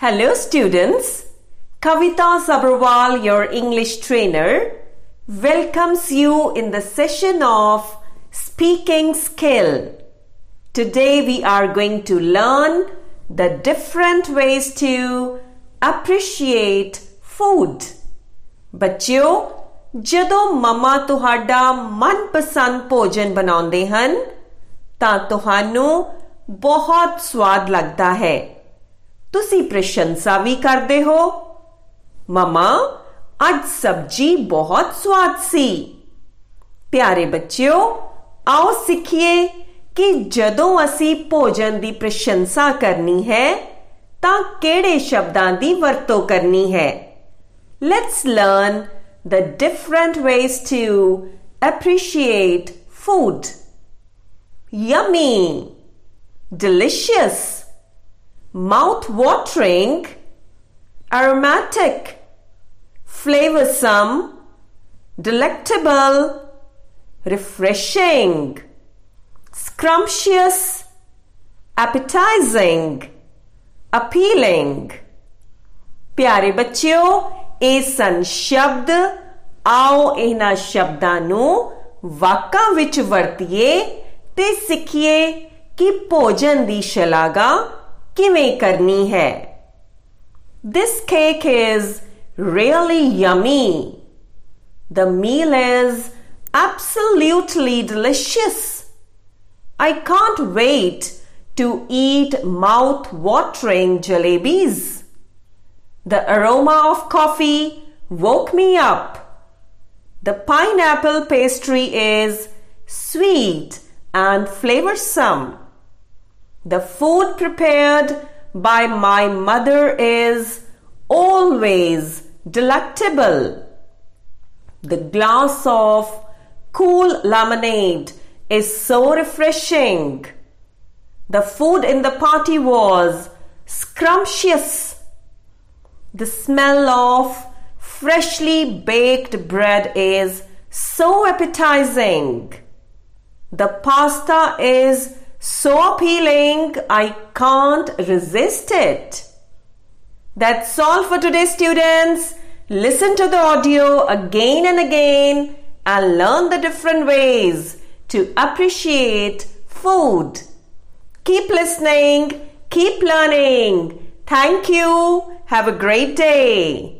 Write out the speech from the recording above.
Hello, students. Kavita Sabharwal, your English trainer, welcomes you in the session of Speaking Skill. Today, we are going to learn the different ways to appreciate food. ਬੱਚਿਓ ਜਦੋਂ ਮਮਾ ਤੁਹਾਡਾ ਮਨਪਸੰਦ ਭੋਜਨ ਬਣਾਉਂਦੇ ਹਨ ਤਾਂ ਤੁਹਾਨੂੰ ਬਹੁਤ ਸਵਾਦ ਲੱਗਦਾ ਹੈ ਤੁਸੀਂ ਪ੍ਰਸ਼ੰਸਾ ਵੀ ਕਰਦੇ ਹੋ ਮਮਾ ਅੱਜ ਸਬਜੀ ਬਹੁਤ ਸਵਾਦ ਸੀ ਪਿਆਰੇ ਬੱਚਿਓ ਆਓ ਸਿੱਖੀਏ ਕਿ ਜਦੋਂ ਅਸੀਂ ਭੋਜਨ ਦੀ ਪ੍ਰਸ਼ੰਸਾ ਕਰਨੀ ਹੈ ਤਾਂ ਕਿਹੜੇ ਸ਼ਬਦਾਂ ਦੀ ਵਰਤੋਂ ਕਰਨੀ ਹੈ let's learn the different ways to appreciate food. Yummy, delicious, mouth watering, aromatic, flavorsome, delectable, refreshing, scrumptious, appetizing, appealing. ਪਿਆਰੇ ਬੱਚਿਓ ਇਹ ਸਨ ਸ਼ਬਦ ਆਓ ਇਹਨਾਂ ਸ਼ਬਦਾਂ ਨੂੰ ਵਾਕਾਂ ਵਿੱਚ ਵਰਤੀਏ ਤੇ ਸਿੱਖੀਏ ਕਿ ਭੋਜਨ ਦੀ ਸ਼ਲਾਘਾ ਕਿਵੇਂ ਕਰਨੀ ਹੈ This cake is really yummy. The meal is absolutely delicious. I can't wait to eat mouth watering jalebis. The aroma of coffee woke me up. The pineapple pastry is sweet and flavorsome. The food prepared by my mother is always delectable. The glass of cool lemonade is so refreshing. The food in the party was scrumptious. The smell of freshly baked bread is so appetizing. The pasta is so appealing, I can't resist it. That's all for today, students. Listen to the audio again and again and learn the different ways to appreciate food. Keep listening, keep learning. Thank you. Have a great day.